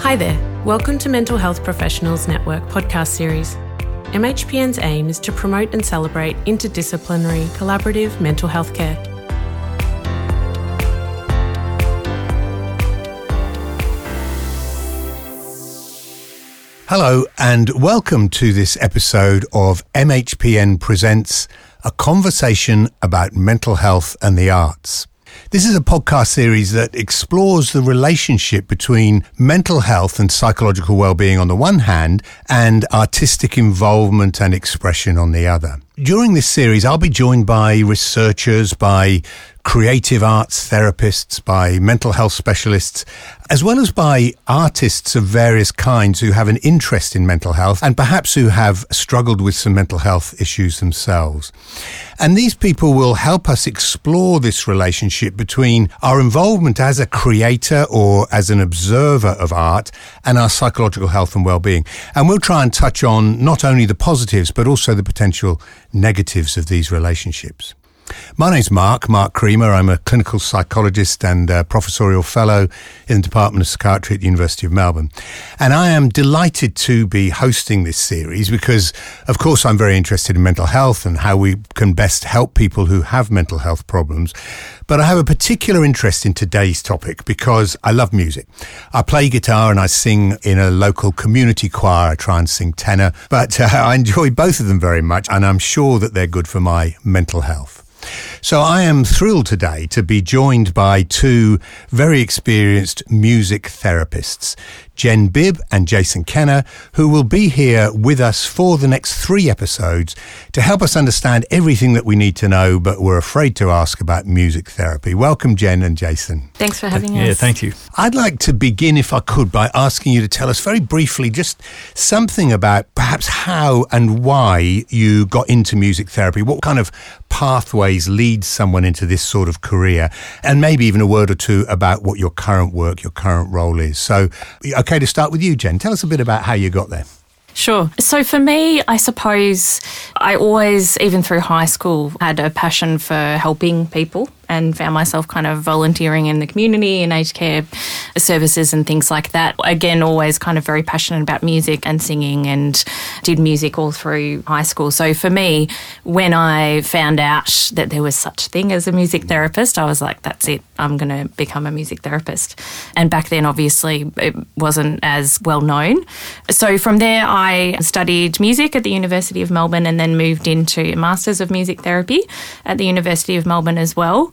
Hi there. Welcome to Mental Health Professionals Network podcast series. MHPN's aim is to promote and celebrate interdisciplinary, collaborative mental health care. Hello, and welcome to this episode of MHPN Presents a conversation about mental health and the arts. This is a podcast series that explores the relationship between mental health and psychological well-being on the one hand and artistic involvement and expression on the other. During this series, I'll be joined by researchers, by creative arts therapists, by mental health specialists, as well as by artists of various kinds who have an interest in mental health and perhaps who have struggled with some mental health issues themselves. And these people will help us explore this relationship between our involvement as a creator or as an observer of art and our psychological health and well-being. And we'll try and touch on not only the positives, but also the potential negatives of these relationships. My name's Mark, Mark Creamer. I'm a clinical psychologist and professorial fellow in the Department of Psychiatry at the University of Melbourne. And I am delighted to be hosting this series because, of course, I'm very interested in mental health and how we can best help people who have mental health problems. But I have a particular interest in today's topic because I love music. I play guitar and I sing in a local community choir. I try and sing tenor, but uh, I enjoy both of them very much and I'm sure that they're good for my mental health. So I am thrilled today to be joined by two very experienced music therapists, Jen Bibb and Jason Kenner, who will be here with us for the next three episodes to help us understand everything that we need to know, but we're afraid to ask about music therapy. Welcome, Jen and Jason. Thanks for having yeah, us. Yeah, thank you. I'd like to begin, if I could, by asking you to tell us very briefly just something about perhaps how and why you got into music therapy. What kind of pathways lead someone into this sort of career? And maybe even a word or two about what your current work, your current role is. So, okay to start with you, Jen. Tell us a bit about how you got there. Sure. So for me, I suppose I always, even through high school, had a passion for helping people and found myself kind of volunteering in the community in aged care services and things like that. Again, always kind of very passionate about music and singing and did music all through high school. So for me, when I found out that there was such a thing as a music therapist, I was like, that's it. I'm going to become a music therapist. And back then, obviously, it wasn't as well known. So from there, I studied music at the University of Melbourne and then moved into a Masters of Music Therapy at the University of Melbourne as well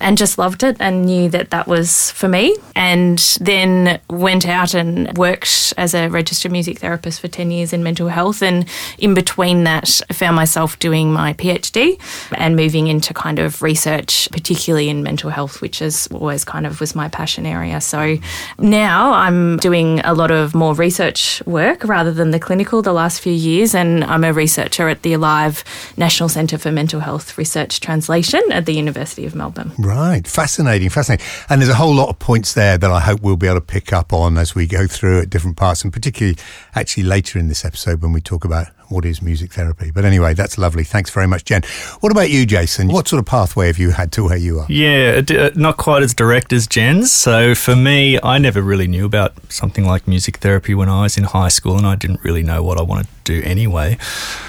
and just loved it and knew that that was for me. And then went out and worked as a registered music therapist for 10 years in mental health. And in between that, I found myself doing my PhD and moving into kind of research, particularly in mental health, which is always kind of was my passion area. So now I'm doing a lot of more research work rather than the clinical the last few years. And I'm a researcher at the Alive National Centre for Mental Health Research Translation at the University of Melbourne. Right. Fascinating. Fascinating. And there's a whole lot of points there that I hope we'll be able to pick up on as we go through at different parts, and particularly actually later in this episode when we talk about what is music therapy. But anyway, that's lovely. Thanks very much, Jen. What about you, Jason? What sort of pathway have you had to where you are? Yeah, uh, not quite as direct as Jen's. So for me, I never really knew about something like music therapy when I was in high school, and I didn't really know what I wanted to do anyway.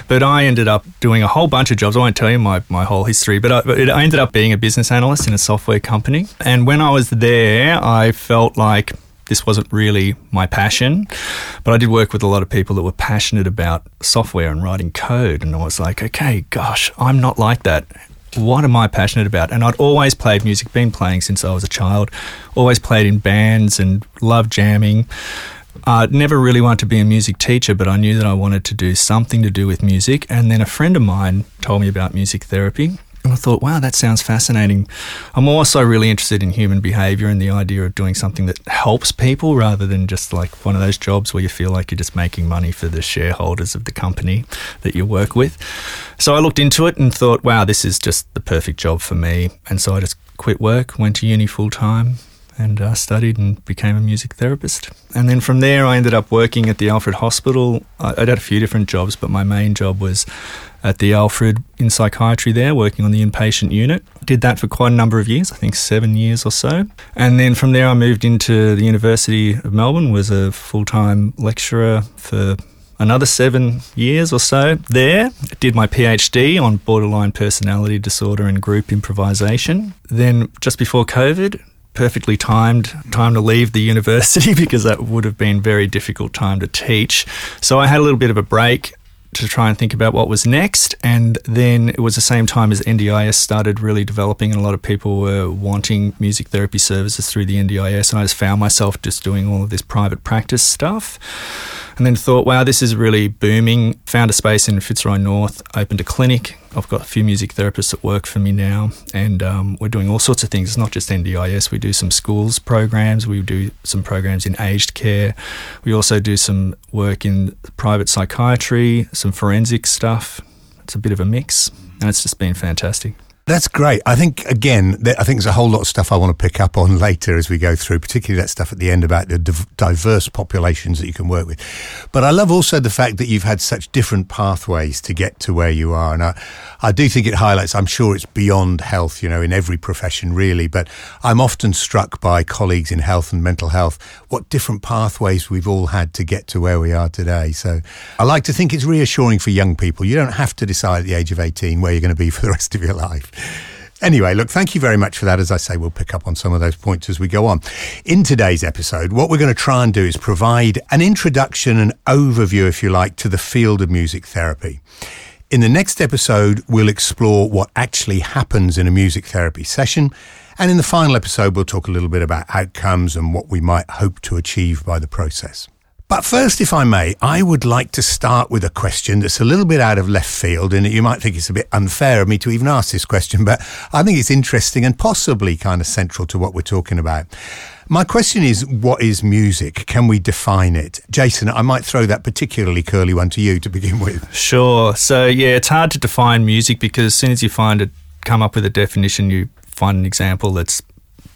But I ended up doing a whole bunch of jobs. I won't tell you my, my whole history, but I, but I ended up being a business analyst in a software company. And when I was there, I felt like this wasn't really my passion, but I did work with a lot of people that were passionate about software and writing code. And I was like, okay, gosh, I'm not like that. What am I passionate about? And I'd always played music, been playing since I was a child, always played in bands and loved jamming. I never really wanted to be a music teacher, but I knew that I wanted to do something to do with music. And then a friend of mine told me about music therapy. And I thought, wow, that sounds fascinating. I'm also really interested in human behavior and the idea of doing something that helps people rather than just like one of those jobs where you feel like you're just making money for the shareholders of the company that you work with. So I looked into it and thought, wow, this is just the perfect job for me. And so I just quit work, went to uni full time, and uh, studied and became a music therapist. And then from there, I ended up working at the Alfred Hospital. I, would had a few different jobs, but my main job was at the Alfred in psychiatry there, working on the inpatient unit. Did that for quite a number of years, I think seven years or so. And then from there, I moved into the University of Melbourne, was a full time lecturer for another seven years or so there. Did my PhD on borderline personality disorder and group improvisation. Then, just before COVID, perfectly timed time to leave the university because that would have been very difficult time to teach. So I had a little bit of a break to try and think about what was next. And then it was the same time as NDIS started really developing, and a lot of people were wanting music therapy services through the NDIS. And I just found myself just doing all of this private practice stuff. And then thought, wow, this is really booming. Found a space in Fitzroy North, opened a clinic. I've got a few music therapists that work for me now, and um, we're doing all sorts of things. It's not just NDIS. We do some schools programs. We do some programs in aged care. We also do some work in private psychiatry, some forensic stuff. It's a bit of a mix, and it's just been fantastic. That's great. I think again, I think there's a whole lot of stuff I want to pick up on later as we go through, particularly that stuff at the end about the diverse populations that you can work with. But I love also the fact that you've had such different pathways to get to where you are, and I, I do think it highlights. I'm sure it's beyond health, you know, in every profession really, but I'm often struck by colleagues in health and mental health what different pathways we've all had to get to where we are today. So I like to think it's reassuring for young people. You don't have to decide at the age of 18 where you're going to be for the rest of your life. Anyway, look, thank you very much for that. As I say, we'll pick up on some of those points as we go on. In today's episode, what we're going to try and do is provide an introduction, an overview, if you like, to the field of music therapy. In the next episode, we'll explore what actually happens in a music therapy session. And in the final episode, we'll talk a little bit about outcomes and what we might hope to achieve by the process. But first, if I may, I would like to start with a question that's a little bit out of left field, and you might think it's a bit unfair of me to even ask this question, but I think it's interesting and possibly kind of central to what we're talking about. My question is, what is music? Can we define it? Jason, I might throw that particularly curly one to you to begin with. Sure. So, yeah, it's hard to define music because as soon as you find it, come up with a definition, you find an example that's,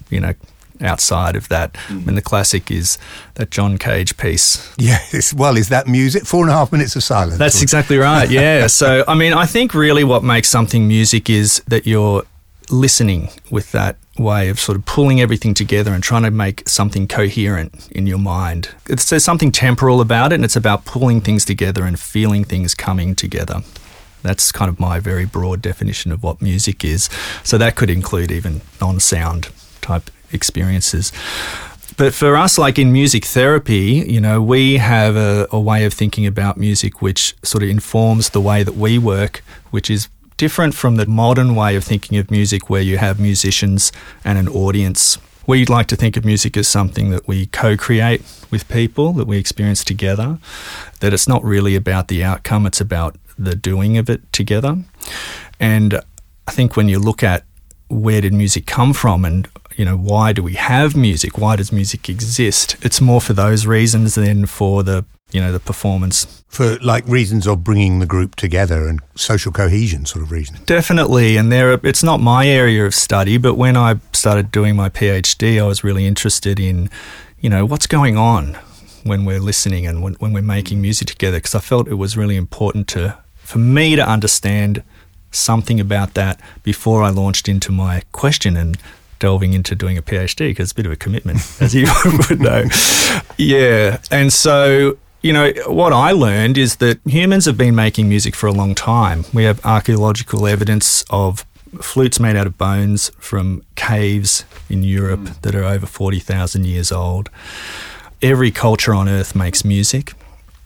you know, outside of that. Mm. mean, the classic is that John Cage piece. Yes, well, is that music? Four and a half minutes of silence. That's exactly right, yeah. so, I mean, I think really what makes something music is that you're listening with that way of sort of pulling everything together and trying to make something coherent in your mind. It's, there's something temporal about it, and it's about pulling things together and feeling things coming together. That's kind of my very broad definition of what music is. So that could include even non sound type experiences. But for us, like in music therapy, you know, we have a, a, way of thinking about music which sort of informs the way that we work, which is different from the modern way of thinking of music where you have musicians and an audience. We'd like to think of music as something that we co create with people, that we experience together, that it's not really about the outcome, it's about the doing of it together. And I think when you look at where did music come from and you know, why do we have music? Why does music exist? It's more for those reasons than for the, you know, the performance. For like reasons of bringing the group together and social cohesion sort of reasons. Definitely. And there, it's not my area of study, but when I started doing my PhD, I was really interested in, you know, what's going on when we're listening and when, when we're making music together because I felt it was really important to, for me to understand something about that before I launched into my question and delving into doing a PhD because it's a bit of a commitment, as you would know. Yeah. And so, you know, what I learned is that humans have been making music for a long time. We have archaeological evidence of flutes made out of bones from caves in Europe mm. that are over 40,000 years old. Every culture on earth makes music,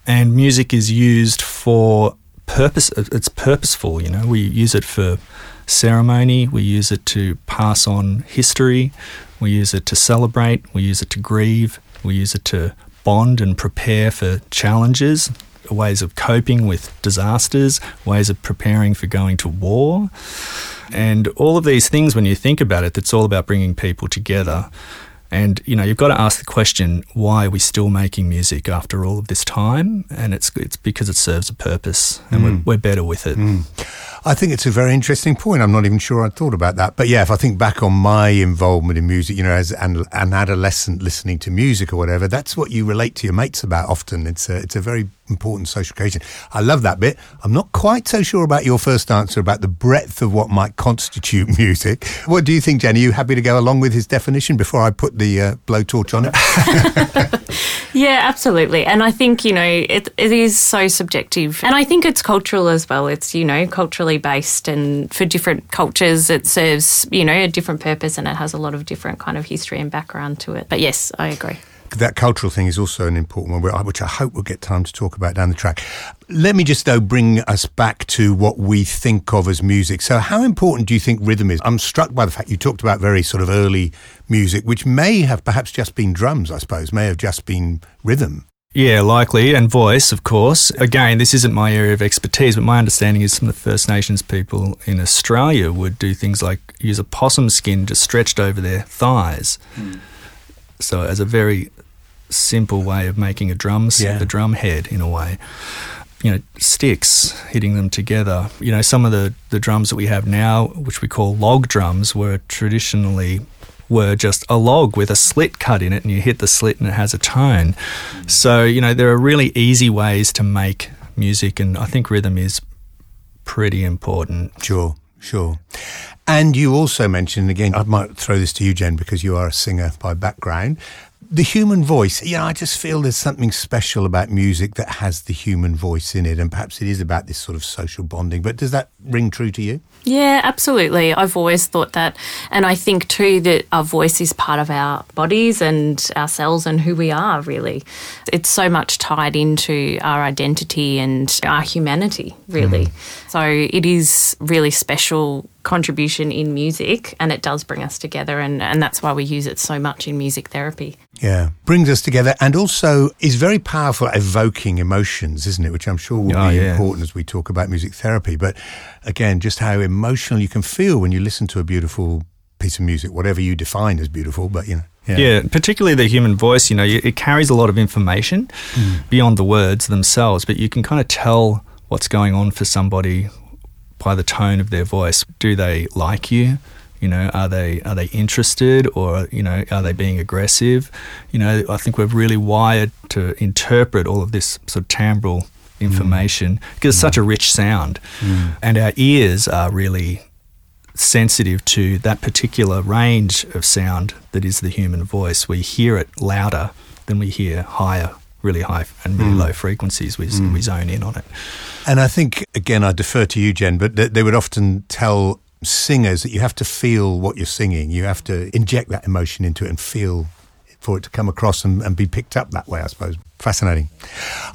and music is used for purpose. It's purposeful, you know, we use it for ceremony, we use it to pass on history, we use it to celebrate, we use it to grieve, we use it to bond and prepare for challenges, ways of coping with disasters, ways of preparing for going to war. And all of these things, when you think about it, it's all about bringing people together. And you know, you've got to ask the question: Why are we still making music after all of this time? And it's it's because it serves a purpose, and mm. we're, we're, better with it. Mm. I think it's a very interesting point. I'm not even sure I'd thought about that. But yeah, if I think back on my involvement in music, you know, as an, an adolescent listening to music or whatever, that's what you relate to your mates about often. It's a, it's a very important social occasion. I love that bit. I'm not quite so sure about your first answer about the breadth of what might constitute music. What do you think, Jenny? Are you happy to go along with his definition before I put the uh, blowtorch on it? yeah, absolutely. And I think, you know, it, it is so subjective. And I think it's cultural as well. It's, you know, culturally based. And for different cultures, it serves, you know, a different purpose and it has a lot of different kind of history and background to it. But yes, I agree that cultural thing is also an important one, which I hope we'll get time to talk about down the track. Let me just, though, bring us back to what we think of as music. So, how important do you think rhythm is? I'm struck by the fact you talked about very sort of early music, which may have perhaps just been drums, I suppose, may have just been rhythm. Yeah, likely, and voice, of course. Again, this isn't my area of expertise, but my understanding is some of the First Nations people in Australia would do things like use a possum skin just stretched over their thighs. Mm. So, as a very simple way of making a drum, yeah. the drum head in a way. You know, sticks hitting them together. You know, some of the, the drums that we have now, which we call log drums, were traditionally were just a log with a slit cut in it, and you hit the slit and it has a tone. So, you know, there are really easy ways to make music, and I think rhythm is pretty important. Sure, sure. And you also mentioned, again, I might throw this to you, Jen, because you are a singer by background the human voice, you know, I just feel there's something special about music that has the human voice in it. And perhaps it is about this sort of social bonding. But does that ring true to you? Yeah, absolutely. I've always thought that. And I think too that our voice is part of our bodies and ourselves and who we are, really. It's so much tied into our identity and our humanity, really. Mm. So it is really special contribution in music and it does bring us together and, and that's why we use it so much in music therapy. Yeah, brings us together and also is very powerful at evoking emotions, isn't it? Which I'm sure will oh, be yeah. important as we talk about music therapy. But again, just how emotional you can feel when you listen to a beautiful piece of music, whatever you define as beautiful, but you know. Yeah. yeah. particularly the human voice, you know, it carries a lot of information mm. beyond the words themselves, but you can kind of tell what's going on for somebody by the tone of their voice. Do they like you? You know, are they are they interested or you know are they being aggressive? You know, I think we're really wired to interpret all of this sort of timbral information mm. because it's such a rich sound, mm. and our ears are really sensitive to that particular range of sound that is the human voice. We hear it louder than we hear higher, really high and really mm. low frequencies. We, mm. we zone in on it. And I think, again, I defer to you, Jen, but they would often tell singers that you have to feel what you're singing. You have to inject that emotion into it and feel for it to come across and, and, be picked up that way, I suppose. Fascinating.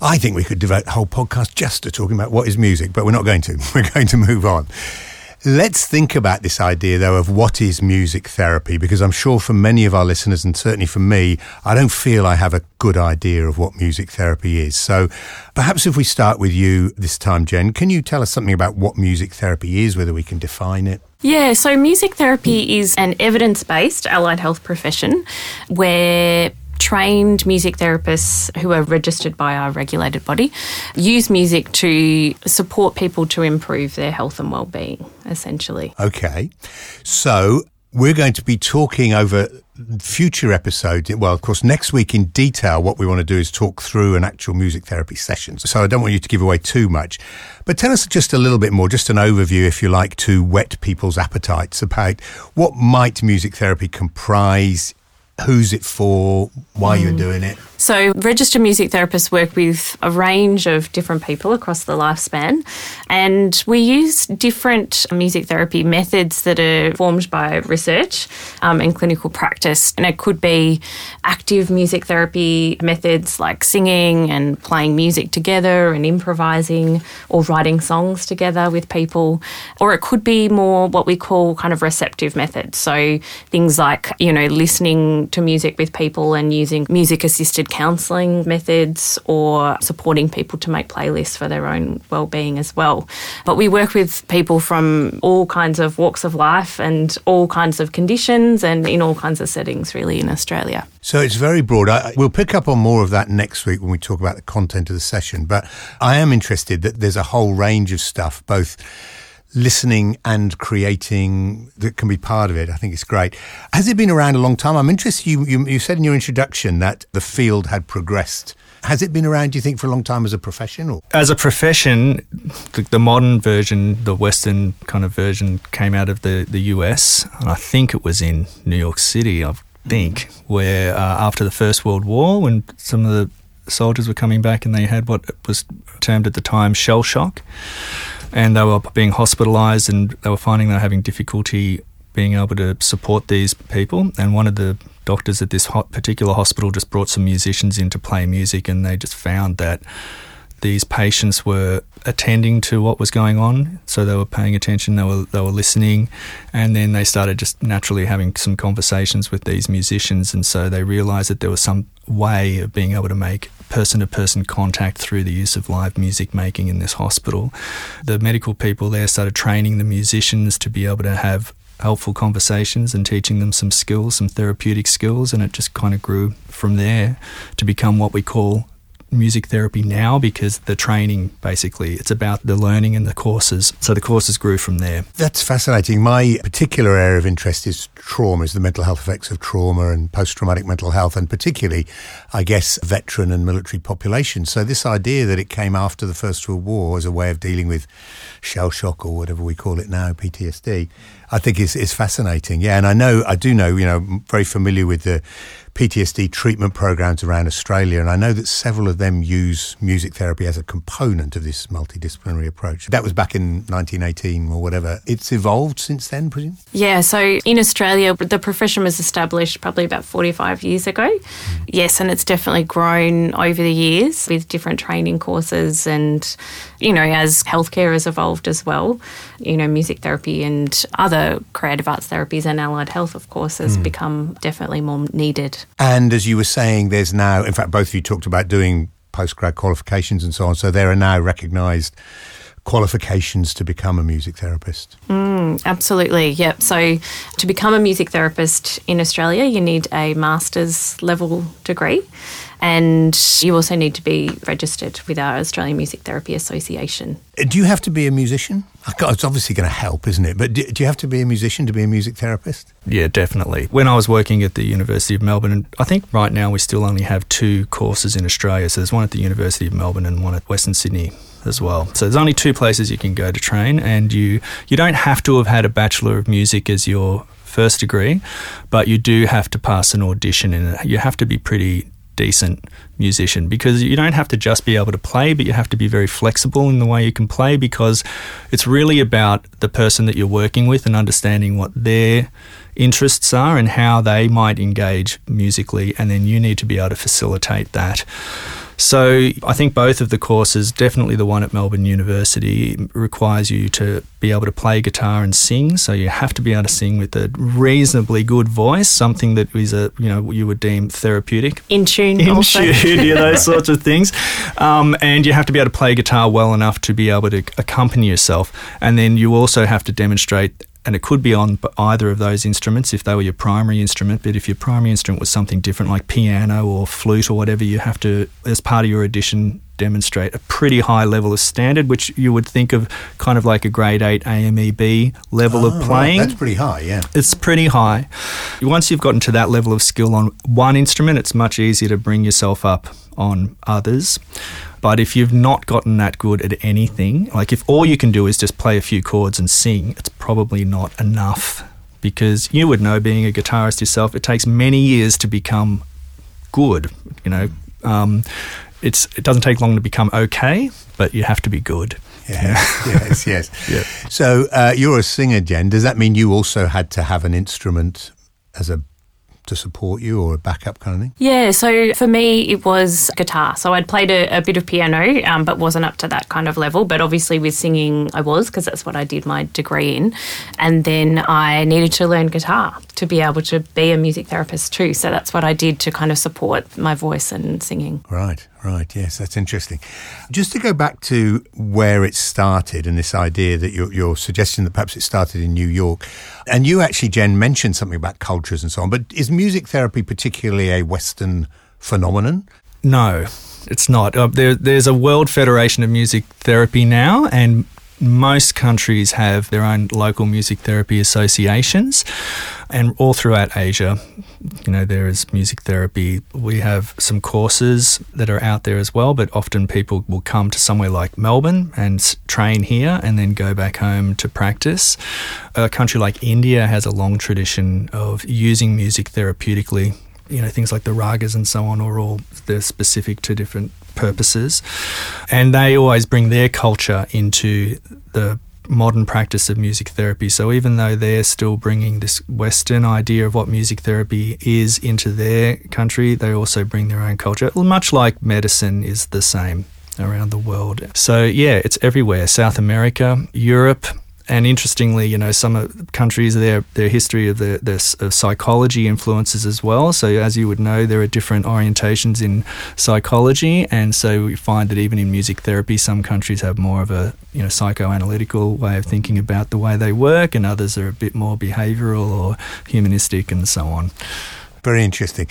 I think we could devote a whole podcast just to talking about what is music, but we're not going to. We're going to move on. Let's think about this idea, though, of what is music therapy, because I'm sure for many of our listeners, and certainly for me, I don't feel I have a good idea of what music therapy is. So perhaps if we start with you this time, Jen, can you tell us something about what music therapy is, whether we can define it? Yeah, so music therapy is an evidence based allied health profession where trained music therapists who are registered by our regulated body use music to support people to improve their health and well-being essentially okay so we're going to be talking over future episodes. Well, of course, next week in detail, what we want to do is talk through an actual music therapy session. So I don't want you to give away too much. But tell us just a little bit more, just an overview, if you like, to whet people's appetites about what might music therapy comprise who's it for, why mm. you're doing it? So, registered music therapists work with a range of different people across the lifespan, and we use different music therapy methods that are formed by research um, and clinical practice. And it could be active music therapy methods like singing and playing music together and improvising or writing songs together with people, or it could be more what we call kind of receptive methods. So, things like, you know, listening to music with people and using music assisted counselling methods or supporting people to make playlists for their own well-being as well. But we work with people from all kinds of walks of life and all kinds of conditions and in all kinds of settings really in Australia. So it's very broad. I, we'll pick up on more of that next week when we talk about the content of the session, but I am interested that there's a whole range of stuff both listening and creating that can be part of it. I think it's great. Has it been around a long time? I'm interested. You, you, you said in your introduction that the field had progressed. Has it been around, do you think, for a long time as a profession? Or? As a profession, the, the modern version, the Western kind of version, came out of the, the US. And I think it was in New York City, I think, where uh, after the First World War, when some of the soldiers were coming back and they had what was termed at the time shell shock and they were being hospitalized and they were finding they were having difficulty being able to support these people. And one of the doctors at this particular hospital just brought some musicians in to play music, and they just found that these patients were attending to what was going on, so they were paying attention, they were they were listening, and then they started just naturally having some conversations with these musicians, and so they realised that there was some way of being able to make person to person contact through the use of live music making in this hospital. The medical people there started training the musicians to be able to have helpful conversations and teaching them some skills, some therapeutic skills, and it just kind of grew from there to become what we call music therapy now because the training basically it's about the learning and the courses. So the courses grew from there. That's fascinating. My particular area of interest is trauma is the mental health effects of trauma and post-traumatic mental health and particularly i guess veteran and military populations so this idea that it came after the first world war as a way of dealing with shell shock or whatever we call it now ptsd i think is, is fascinating yeah and i know i do know you know very familiar with the PTSD treatment programs around Australia, and I know that several of them use music therapy as a component of this multidisciplinary approach. That was back in 1918 or whatever. It's evolved since then, presume? Yeah, so in Australia, the profession was established probably about 45 years ago. Mm. Yes, and it's definitely grown over the years with different training courses and, you know, as healthcare has evolved as well, you know, music therapy and other creative arts therapies and allied health, of course, has mm. become definitely more needed. And as you were saying, there's now, in fact, both of you talked about doing postgrad qualifications and so on. So there are now recognised qualifications to become a music therapist. Mm, absolutely, yep. So to become a music therapist in Australia, you need a master's level degree. And you also need to be registered with our Australian Music Therapy Association. Do you have to be a musician? It's obviously going to help, isn't it? But do, you have to be a musician to be a music therapist? Yeah, definitely. When I was working at the University of Melbourne, and I think right now we still only have two courses in Australia. So there's one at the University of Melbourne and one at Western Sydney as well. So there's only two places you can go to train, and you you don't have to have had a Bachelor of Music as your first degree, but you do have to pass an audition and you have to be pretty decent musician because you don't have to just be able to play, but you have to be very flexible in the way you can play because it's really about the person that you're working with and understanding what their interests are and how they might engage musically, and then you need to be able to facilitate that. So I think both of the courses, definitely the one at Melbourne University, requires you to be able to play guitar and sing. So you have to be able to sing with a reasonably good voice, something that is a you know you would deem therapeutic, in tune, in also. tune, those sorts of things. Um, and you have to be able to play guitar well enough to be able to accompany yourself. And then you also have to demonstrate and it could be on either of those instruments if they were your primary instrument. But if your primary instrument was something different, like piano or flute or whatever, you have to, as part of your audition, demonstrate a pretty high level of standard, which you would think of kind of like a grade 8 AMEB level oh, of playing. Right. That's pretty high, yeah. It's pretty high. Once you've gotten to that level of skill on one instrument, it's much easier to bring yourself up on others. But if you've not gotten that good at anything, like if all you can do is just play a few chords and sing, it's probably not enough because you would know being a guitarist yourself, it takes many years to become good. You know, um, it's it doesn't take long to become okay, but you have to be good. Yeah. yes, yes. yeah. So uh, you're a singer, Jen. Does that mean you also had to have an instrument as a to support you or a backup kind of thing? Yeah, so for me, it was guitar. So I'd played a, a bit of piano, um, but wasn't up to that kind of level. But obviously, with singing, I was because that's what I did my degree in. And then I needed to learn guitar to be able to be a music therapist too. So that's what I did to kind of support my voice and singing. Right, right. Yes, that's interesting. Just to go back to where it started and this idea that you're, you're suggesting that perhaps it started in New York. And you actually, Jen, mentioned something about cultures and so on. But is music therapy particularly a Western phenomenon? No, it's not. Uh, there, there's a World Federation of Music Therapy now, and most countries have their own local music therapy associations, and all throughout Asia, you know, there is music therapy. We have some courses that are out there as well, but often people will come to somewhere like Melbourne and train here and then go back home to practice. A country like India has a long tradition of using music therapeutically you know things like the ragas and so on are all they're specific to different purposes. And they always bring their culture into the modern practice of music therapy. So even though they're still bringing this western idea of what music therapy is into their country they also bring their own culture much like medicine is the same around the world. So yeah it's everywhere. South america europe and interestingly, you know, some countries their their history of the, the of psychology influences as well. So as you would know, there are different orientations in psychology, and so we find that even in music therapy, some countries have more of a you know psychoanalytical way of thinking about the way they work, and others are a bit more behavioural or humanistic, and so on. Very interesting.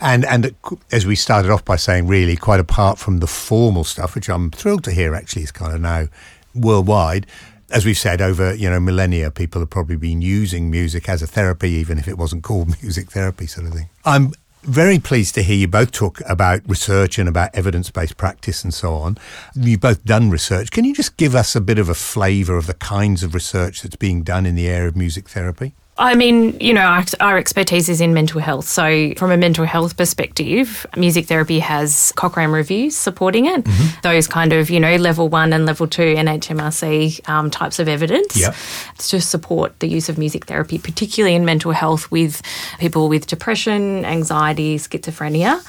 And and as we started off by saying, really, quite apart from the formal stuff, which I'm thrilled to hear actually is kind of now worldwide, as we've said, over you know millennia, people have probably been using music as a therapy, even if it wasn't called music therapy, sort of thing. I'm very pleased to hear you both talk about research and about evidence-based practice and so on. You've both done research. Can you just give us a bit of a flavour of the kinds of research that's being done in the area of music therapy? I mean, you know, our, our, expertise is in mental health. So, from a mental health perspective, music therapy has Cochrane reviews supporting it. Mm-hmm. Those kind of, you know, level one and level two NHMRC um, types of evidence yep. to support the use of music therapy, particularly in mental health with people with depression, anxiety, schizophrenia.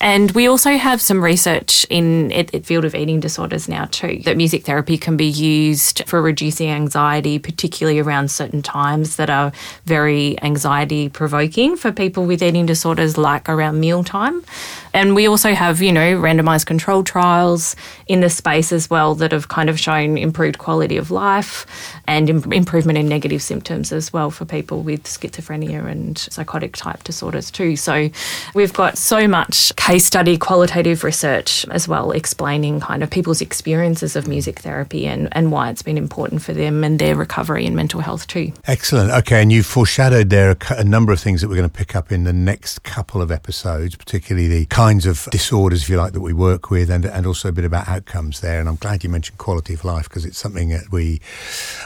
And we also have some research in the field of eating disorders now too, that music therapy can be used for reducing anxiety, particularly around certain times that are very anxiety provoking for people with eating disorders, like around mealtime. And we also have, you know, randomized control trials in the space as well that have kind of shown improved quality of life and Im- improvement in negative symptoms as well for people with schizophrenia and psychotic type disorders too. So we've got so much case study qualitative research as well explaining kind of people's experiences of music therapy and, and why it's been important for them and their recovery and mental health too. Excellent. Okay, and you foreshadowed there a, number of things that we're going to pick up in the next couple of episodes, particularly the kinds of disorders, if you like, that we work with, and and also a bit about outcomes there. And I'm glad you mentioned quality of life because it's something that we,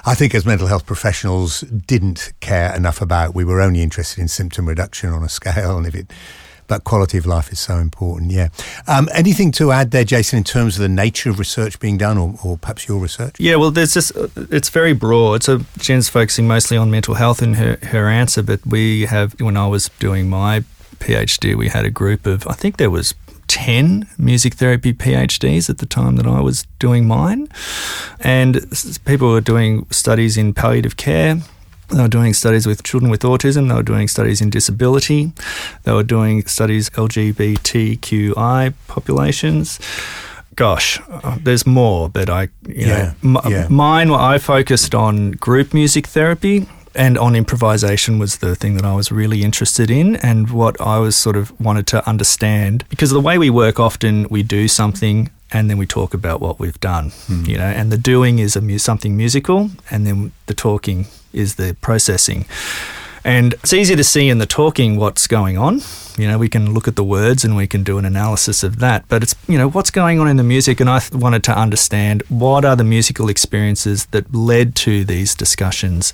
I think, as mental health professionals, didn't care enough about. We were only interested in symptom reduction on a scale, and if it but quality of life is so important. Yeah. Um, anything to add there, Jason, in terms of the nature of research being done, or, or perhaps your research? Yeah. Well, there's just it's very broad. So Jen's focusing mostly on mental health in her her answer, but we have when I was doing my PhD, we had a group of, I think there was 10 music therapy PhDs at the time that I was doing mine. And people were doing studies in palliative care. They were doing studies with children with autism. They were doing studies in disability. They were doing studies LGBTQI populations. Gosh, uh, there's more, but I, you yeah, know, m- yeah. mine. I focused on group music therapy and on improvisation was the thing that I was really interested in and what I was sort of wanted to understand because the way we work often we do something and then we talk about what we've done mm. you know and the doing is a, something musical and then the talking is the processing and it's easy to see in the talking what's going on. You know, we can look at the words and we can do an analysis of that. But it's, you know, what's going on in the music. And I wanted to understand what are the musical experiences that led to these discussions.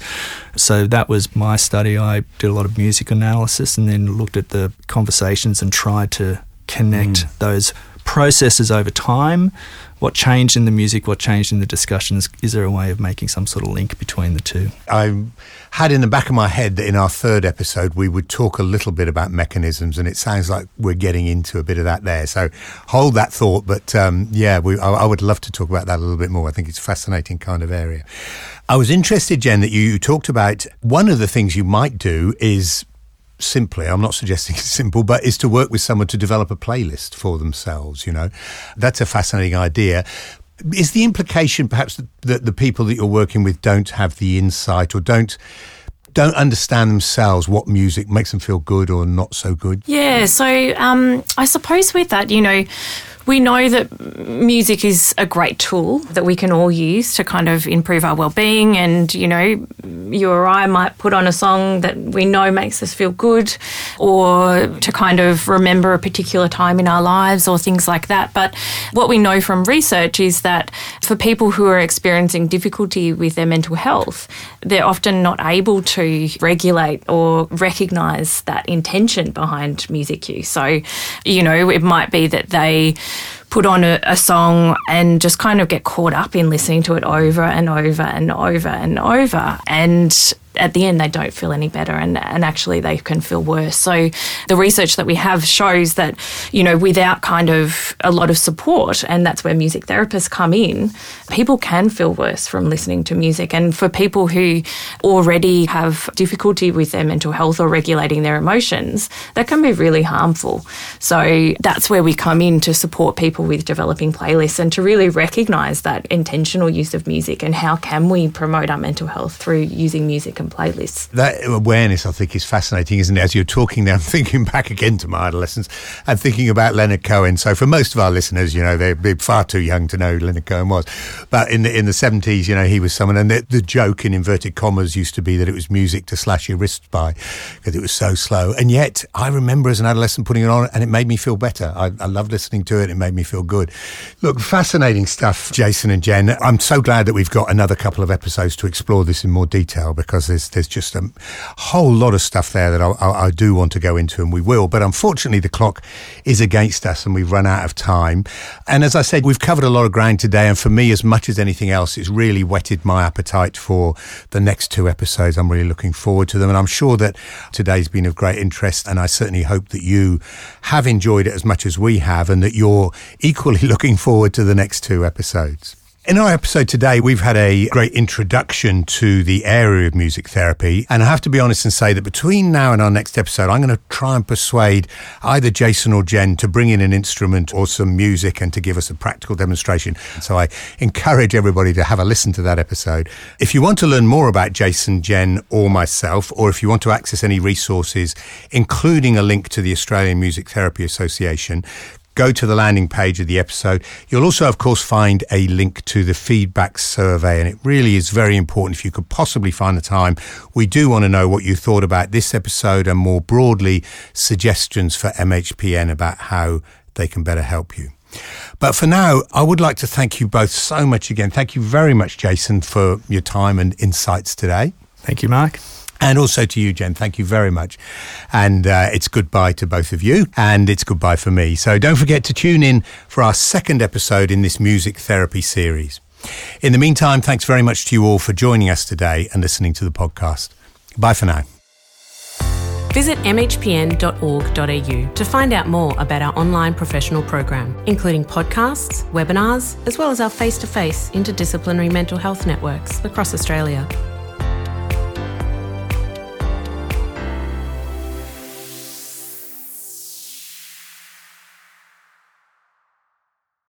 So that was my study. I did a lot of music analysis and then looked at the conversations and tried to connect mm. those processes over time what changed in the music, what changed in the discussions? Is there a way of making some sort of link between the two? I had in the back of my head that in our third episode we would talk a little bit about mechanisms, and it sounds like we're getting into a bit of that there. So hold that thought. But um, yeah, we, I, I would love to talk about that a little bit more. I think it's a fascinating kind of area. I was interested, Jen, that you talked about one of the things you might do is simply, I'm not suggesting it's simple, but is to work with someone to develop a playlist for themselves, you know. That's a fascinating idea. Is the implication perhaps that the people that you're working with don't have the insight or don't don't understand themselves what music makes them feel good or not so good? Yeah, so um, I suppose with that, you know, we know that music is a great tool that we can all use to kind of improve our well-being and you know you or I might put on a song that we know makes us feel good or to kind of remember a particular time in our lives or things like that. But what we know from research is that for people who are experiencing difficulty with their mental health they're often not able to regulate or recognize that intention behind music use. So you know it might be that they put on a, a, song and just kind of get caught up in listening to it over and over and over and over. And at the end they don't feel any better and, and actually they can feel worse. So the research that we have shows that, you know, without kind of a lot of support, and that's where music therapists come in, people can feel worse from listening to music. And for people who already have difficulty with their mental health or regulating their emotions, that can be really harmful. So that's where we come in to support people with developing playlists and to really recognize that intentional use of music and how can we promote our mental health through using music and playlists. That awareness, I think, is fascinating, isn't it? As you're talking now, I'm thinking back again to my adolescence and thinking about Leonard Cohen. So for most of our listeners, you know, they're far too young to know who Leonard Cohen was. But in the in the 70s, you know, he was someone, and the, the joke in inverted commas used to be that it was music to slash your wrists by because it was so slow. And yet, I remember as an adolescent putting it on, and it made me feel better. I, I loved listening to it. It made me feel good. Look, fascinating stuff, Jason and Jen. I'm so glad that we've got another couple of episodes to explore this in more detail because there's there's just a whole lot of stuff there that I, I, I do want to go into, and we will. But unfortunately, the clock is against us, and we've run out of time. And as I said, we've covered a lot of ground today, and for me, as much as anything else, it's really whetted my appetite for the next two episodes. I'm really looking forward to them, and I'm sure that today's been of great interest, and I certainly hope that you have enjoyed it as much as we have, and that you're equally looking forward to the next two episodes. In our episode today, we've had a great introduction to the area of music therapy. And I have to be honest and say that between now and our next episode, I'm going to try and persuade either Jason or Jen to bring in an instrument or some music and to give us a practical demonstration. So I encourage everybody to have a listen to that episode. If you want to learn more about Jason, Jen, or myself, or if you want to access any resources, including a link to the Australian Music Therapy Association, go to the landing page of the episode. You'll also, of course, find a link to the feedback survey, and it really is very important if you could possibly find the time. We do want to know what you thought about this episode and more broadly, suggestions for MHPN about how they can better help you. But for now, I would like to thank you both so much again. Thank you very much, Jason, for your time and insights today. Thank you, Mark. And also to you, Jen. Thank you very much. And uh, it's goodbye to both of you, and it's goodbye for me. So don't forget to tune in for our second episode in this music therapy series. In the meantime, thanks very much to you all for joining us today and listening to the podcast. Bye for now. Visit mhpn.org.au to find out more about our online professional program, including podcasts, webinars, as well as our face to face interdisciplinary mental health networks across Australia.